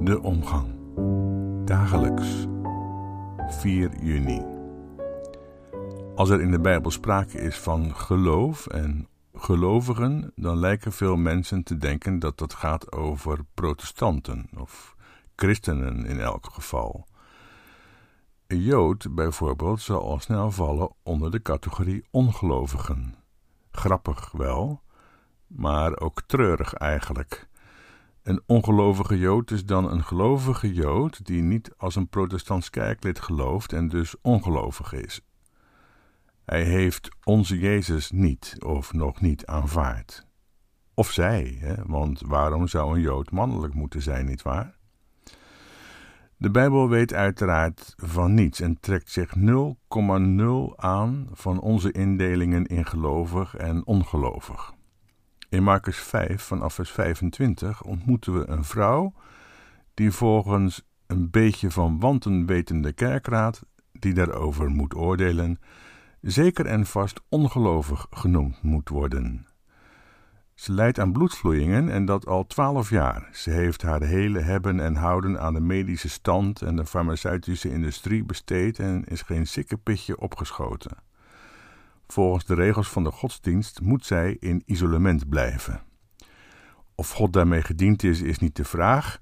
De omgang. Dagelijks. 4 juni. Als er in de Bijbel sprake is van geloof en gelovigen, dan lijken veel mensen te denken dat dat gaat over protestanten of christenen in elk geval. Een Jood bijvoorbeeld zal al snel vallen onder de categorie ongelovigen. Grappig wel, maar ook treurig eigenlijk. Een ongelovige Jood is dan een gelovige Jood die niet als een protestants kerklid gelooft en dus ongelovig is. Hij heeft onze Jezus niet of nog niet aanvaard. Of zij, hè? want waarom zou een Jood mannelijk moeten zijn, nietwaar? De Bijbel weet uiteraard van niets en trekt zich 0,0 aan van onze indelingen in gelovig en ongelovig. In Marcus 5 vanaf vers 25 ontmoeten we een vrouw die volgens een beetje van wanten wetende kerkraad, die daarover moet oordelen, zeker en vast ongelovig genoemd moet worden. Ze lijdt aan bloedvloeien en dat al twaalf jaar. Ze heeft haar hele hebben en houden aan de medische stand en de farmaceutische industrie besteed en is geen sikkepitje opgeschoten. Volgens de regels van de godsdienst moet zij in isolement blijven. Of God daarmee gediend is, is niet de vraag.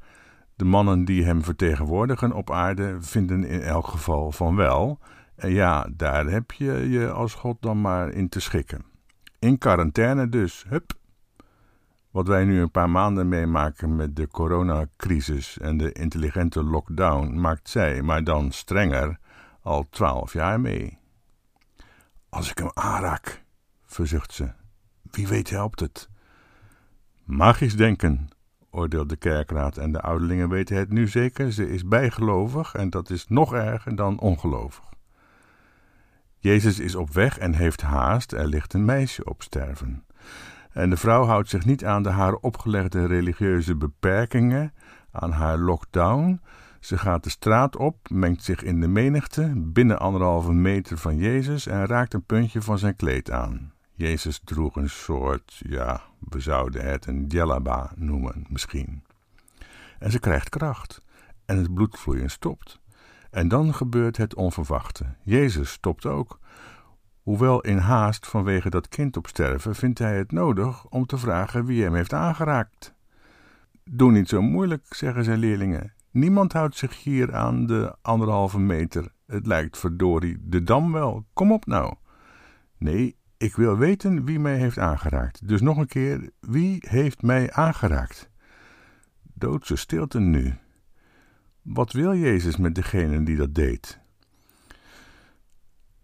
De mannen die hem vertegenwoordigen op aarde vinden in elk geval van wel. En ja, daar heb je je als God dan maar in te schikken. In quarantaine dus, hup. Wat wij nu een paar maanden meemaken met de coronacrisis en de intelligente lockdown, maakt zij, maar dan strenger, al twaalf jaar mee. Als ik hem aanraak, verzucht ze. Wie weet helpt het. Magisch denken, oordeelt de kerkraad en de ouderlingen weten het nu zeker. Ze is bijgelovig en dat is nog erger dan ongelovig. Jezus is op weg en heeft haast, er ligt een meisje op sterven. En de vrouw houdt zich niet aan de haar opgelegde religieuze beperkingen, aan haar lockdown. Ze gaat de straat op, mengt zich in de menigte, binnen anderhalve meter van Jezus en raakt een puntje van zijn kleed aan. Jezus droeg een soort, ja, we zouden het een djellaba noemen, misschien. En ze krijgt kracht en het bloedvloeien stopt. En dan gebeurt het onverwachte. Jezus stopt ook. Hoewel in haast vanwege dat kind op sterven, vindt hij het nodig om te vragen wie hem heeft aangeraakt. Doe niet zo moeilijk, zeggen zijn leerlingen. Niemand houdt zich hier aan de anderhalve meter. Het lijkt verdorie de dam wel. Kom op nou. Nee, ik wil weten wie mij heeft aangeraakt. Dus nog een keer, wie heeft mij aangeraakt? Doodse stilte nu. Wat wil Jezus met degene die dat deed?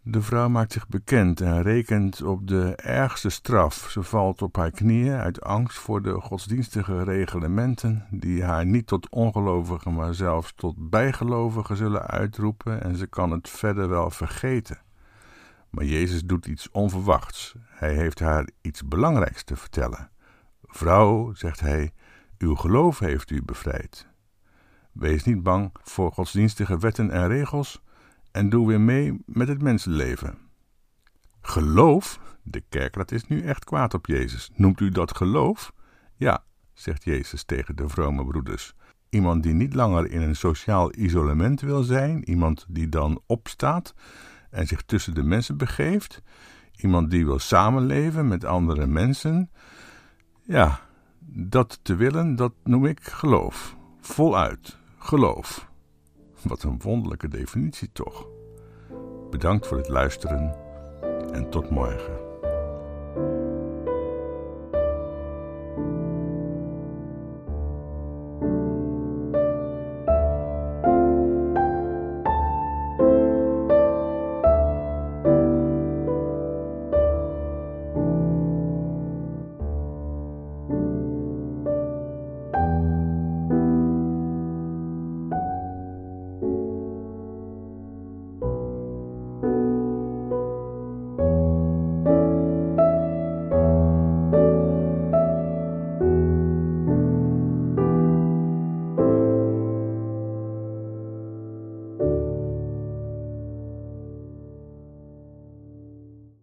De vrouw maakt zich bekend en rekent op de ergste straf. Ze valt op haar knieën uit angst voor de godsdienstige reglementen, die haar niet tot ongelovige, maar zelfs tot bijgelovige zullen uitroepen, en ze kan het verder wel vergeten. Maar Jezus doet iets onverwachts. Hij heeft haar iets belangrijks te vertellen. Vrouw, zegt hij, uw geloof heeft u bevrijd. Wees niet bang voor godsdienstige wetten en regels en doe weer mee met het mensenleven. Geloof? De kerkraad is nu echt kwaad op Jezus. Noemt u dat geloof? Ja, zegt Jezus tegen de vrome broeders. Iemand die niet langer in een sociaal isolement wil zijn, iemand die dan opstaat en zich tussen de mensen begeeft, iemand die wil samenleven met andere mensen. Ja, dat te willen, dat noem ik geloof. Voluit, geloof. Wat een wonderlijke definitie toch. Bedankt voor het luisteren en tot morgen.